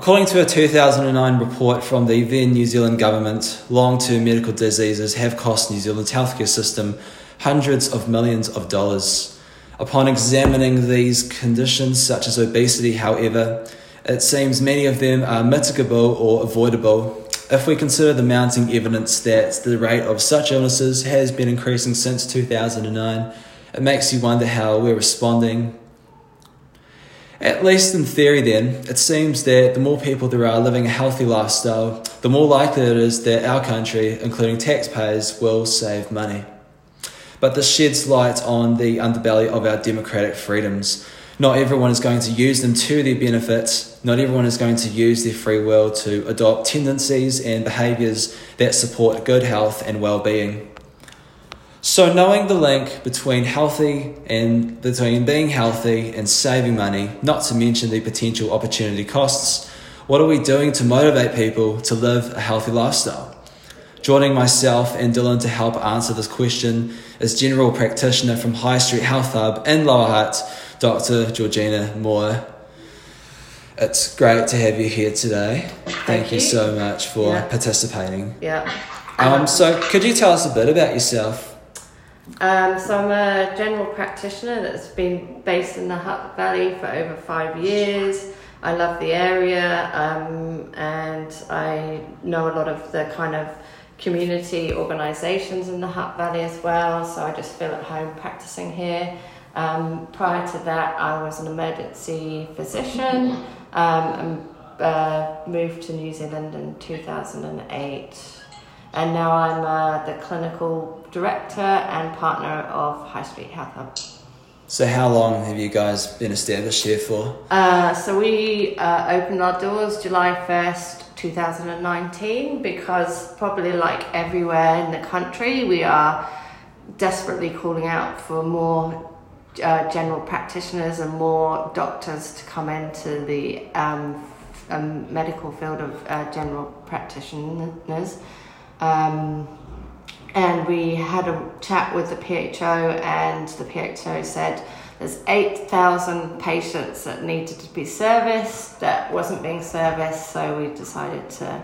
According to a 2009 report from the then New Zealand government, long term medical diseases have cost New Zealand's healthcare system hundreds of millions of dollars. Upon examining these conditions, such as obesity, however, it seems many of them are mitigable or avoidable if we consider the mounting evidence that the rate of such illnesses has been increasing since 2009. It makes you wonder how we're responding. At least in theory, then, it seems that the more people there are living a healthy lifestyle, the more likely it is that our country, including taxpayers, will save money. But this sheds light on the underbelly of our democratic freedoms. Not everyone is going to use them to their benefit. Not everyone is going to use their free will to adopt tendencies and behaviours that support good health and well being. So, knowing the link between healthy and between being healthy and saving money, not to mention the potential opportunity costs, what are we doing to motivate people to live a healthy lifestyle? Joining myself and Dylan to help answer this question is general practitioner from High Street Health Hub in Lower Hutt, Dr. Georgina Moore. It's great to have you here today. Thank, Thank you. you. so much for Yeah. participating. Yeah. Um, so, could you tell us a bit about yourself? Um, so I'm a general practitioner that's been based in the Hutt Valley for over five years. I love the area um, and I know a lot of the kind of community organisations in the Hutt Valley as well, so I just feel at home practicing here. Um, prior to that, I was an emergency physician um, and uh, moved to New Zealand in 2008. And now I'm uh, the clinical director and partner of High Street Health Hub. So, how long have you guys been established here for? Uh, so we uh, opened our doors July 1st, 2019, because probably like everywhere in the country, we are desperately calling out for more uh, general practitioners and more doctors to come into the um, um, medical field of uh, general practitioners. Um, and we had a chat with the PHO, and the PHO said there's 8,000 patients that needed to be serviced that wasn't being serviced, so we decided to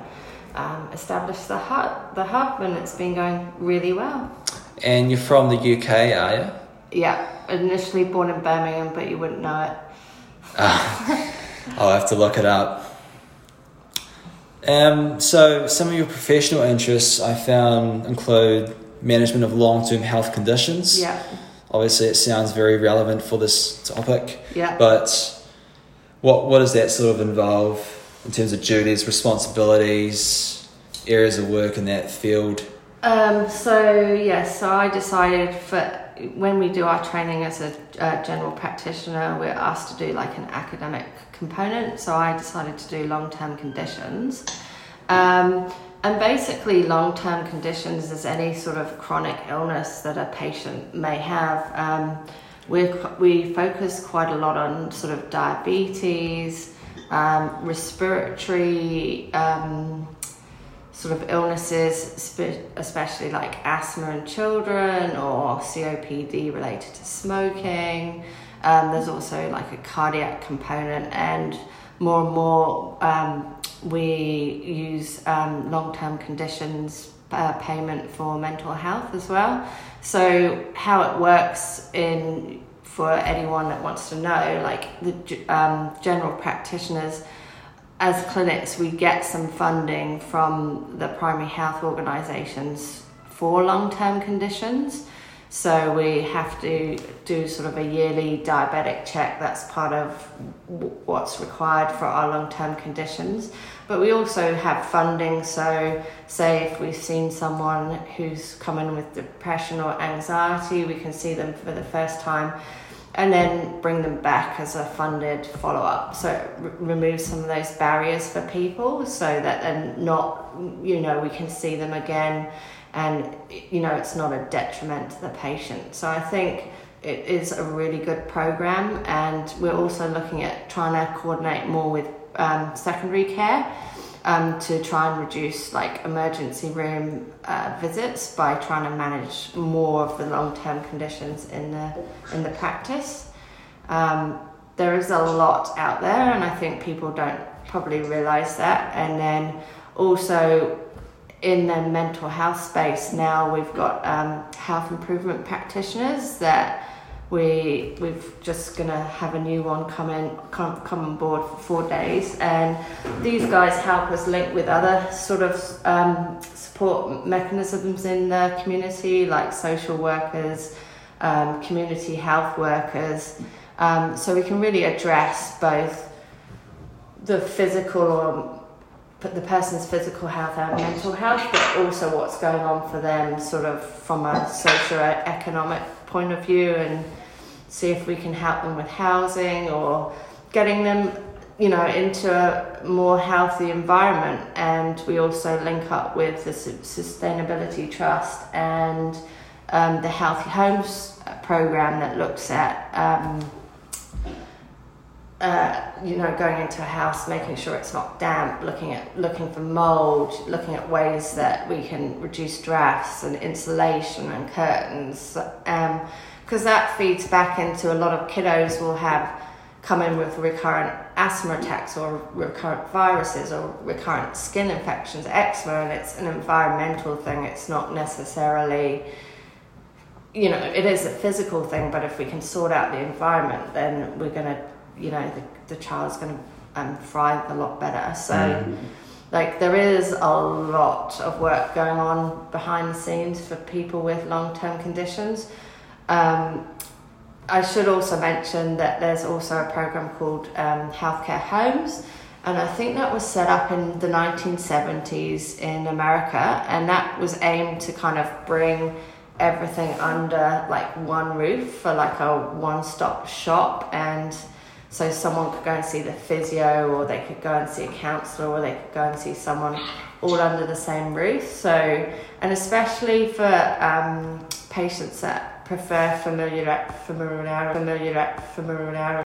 um, establish the hub, the hub, and it's been going really well. And you're from the UK, are you? Yeah, initially born in Birmingham, but you wouldn't know it. Ah, I'll have to look it up. Um, so, some of your professional interests I found include management of long term health conditions. Yeah, Obviously, it sounds very relevant for this topic, yeah. but what, what does that sort of involve in terms of duties, responsibilities, areas of work in that field? Um, so yes, so I decided for when we do our training as a uh, general practitioner, we're asked to do like an academic component. So I decided to do long-term conditions, um, and basically long-term conditions is any sort of chronic illness that a patient may have. Um, we we focus quite a lot on sort of diabetes, um, respiratory. Um, sort of illnesses, especially like asthma in children or COPD related to smoking. Um, there's also like a cardiac component, and more and more um, we use um, long term conditions uh, payment for mental health as well. So, how it works in for anyone that wants to know, like the um, general practitioners as clinics, we get some funding from the primary health organisations for long term conditions. So we have to do sort of a yearly diabetic check. That's part of what's required for our long term conditions. But we also have funding. So, say if we've seen someone who's come in with depression or anxiety, we can see them for the first time and then bring them back as a funded follow up. So r- removes some of those barriers for people so that they're not, you know, we can see them again and, you know, it's not a detriment to the patient. So I think it is a really good program and we're also looking at trying to coordinate more with um, secondary care. Um, to try and reduce like emergency room uh, visits by trying to manage more of the long term conditions in the in the practice. Um, there is a lot out there, and I think people don't probably realize that. And then also in the mental health space now, we've got um, health improvement practitioners that we we've just gonna have a new one come in come, come on board for four days. And these guys help us link with other sort of um, support mechanisms in the community like social workers um, community health workers. Um, so we can really address both the physical or the person's physical health and mental health but also what's going on for them sort of from a socio-economic point of view and see if we can help them with housing or getting them you know into a more healthy environment. And we also link up with the sustainability trust and um, the healthy homes program that looks at um, uh, you know, going into a house, making sure it's not damp, looking at looking for mold, looking at ways that we can reduce drafts and insulation and curtains, because that feeds back into a lot of kiddos will have come in with recurrent asthma attacks or recurrent viruses or recurrent skin infections, eczema, and it's an environmental thing. It's not necessarily you know, it is a physical thing, but if we can sort out the environment, then we're going to you know the, the child's going to um, thrive a lot better so mm. like there is a lot of work going on behind the scenes for people with long-term conditions um, I should also mention that there's also a program called um, Healthcare Homes, and I think that was set up in the 1970s in America, and that was aimed to kind of bring everything under like one roof for like a one-stop shop and so someone could go and see the physio, or they could go and see a counsellor, or they could go and see someone all under the same roof. So, and especially for um, patients that prefer familiar, familiar, familiar, familiar,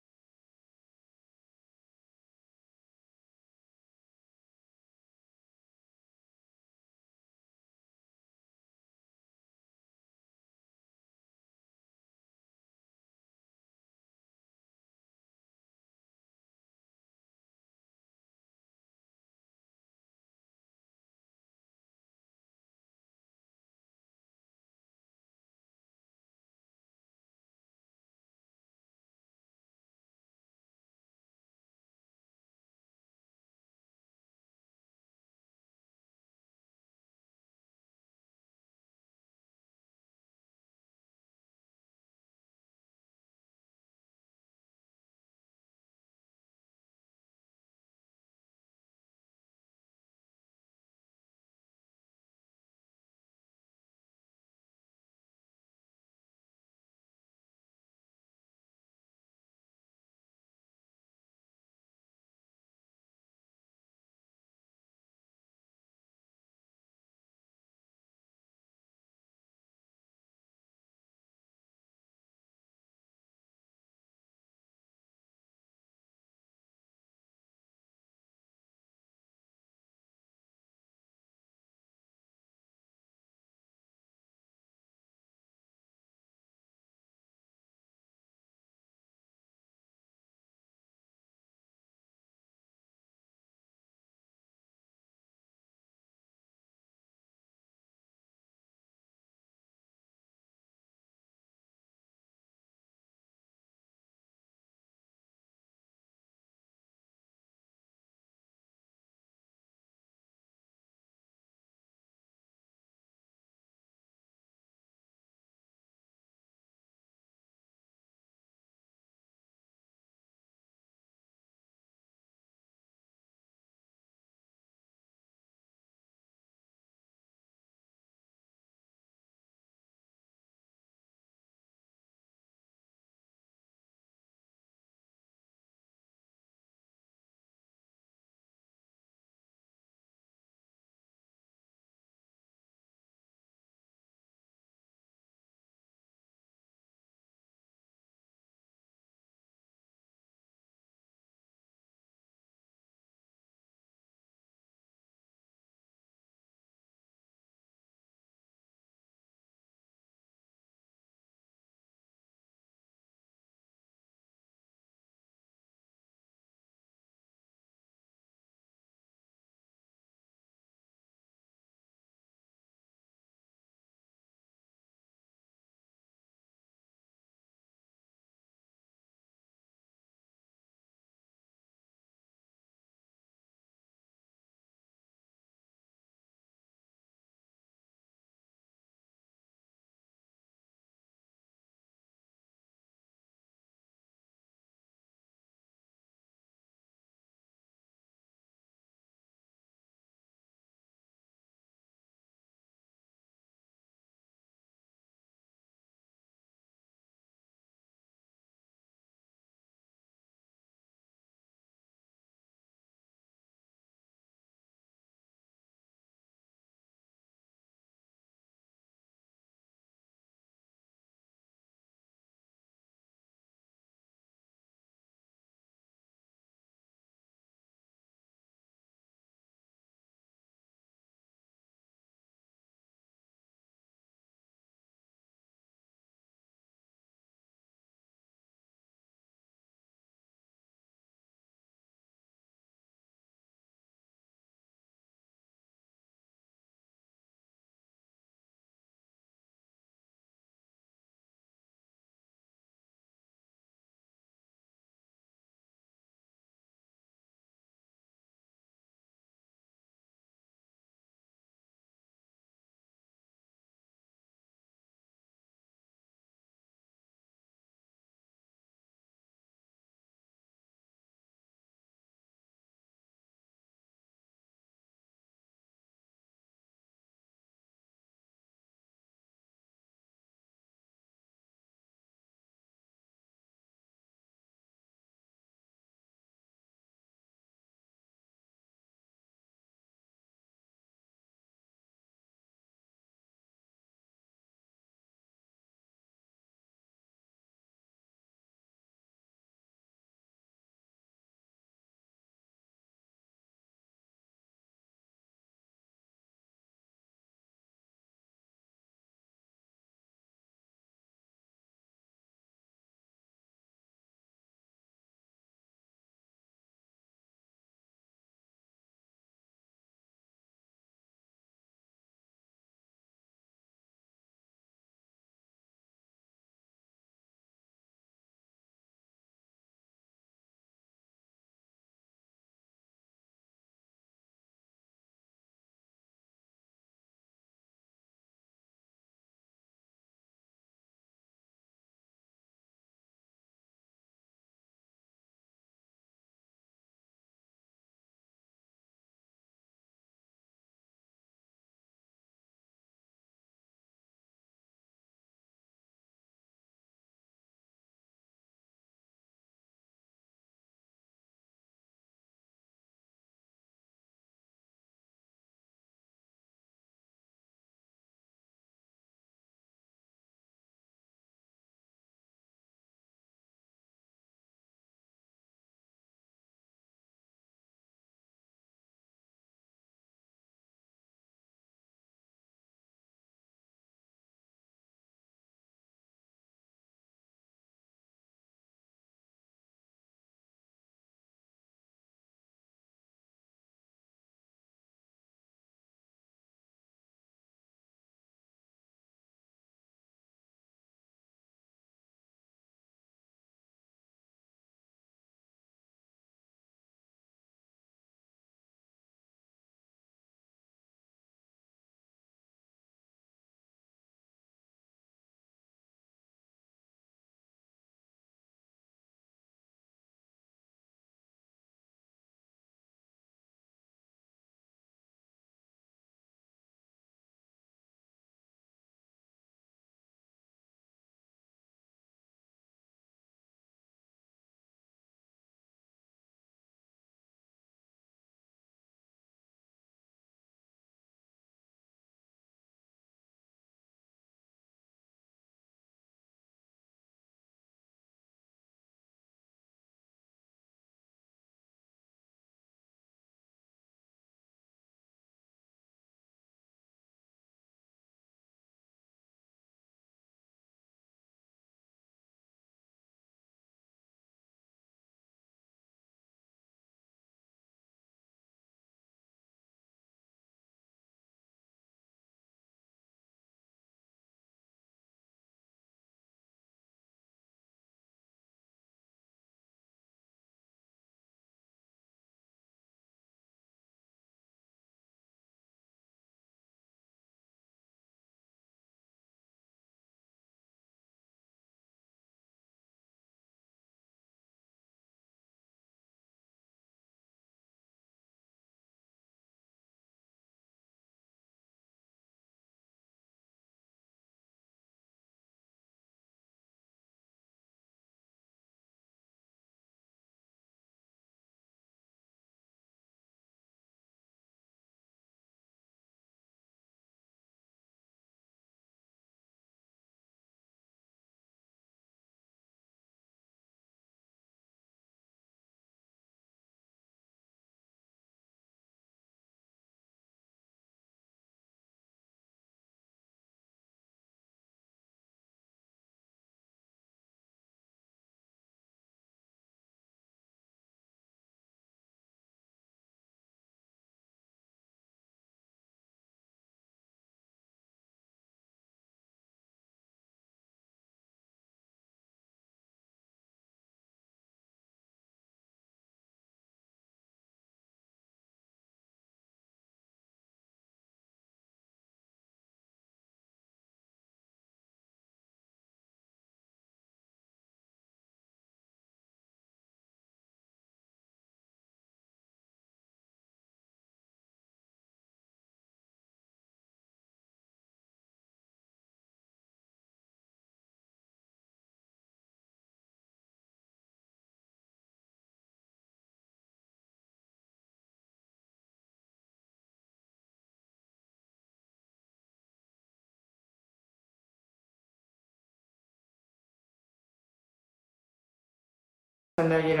familiar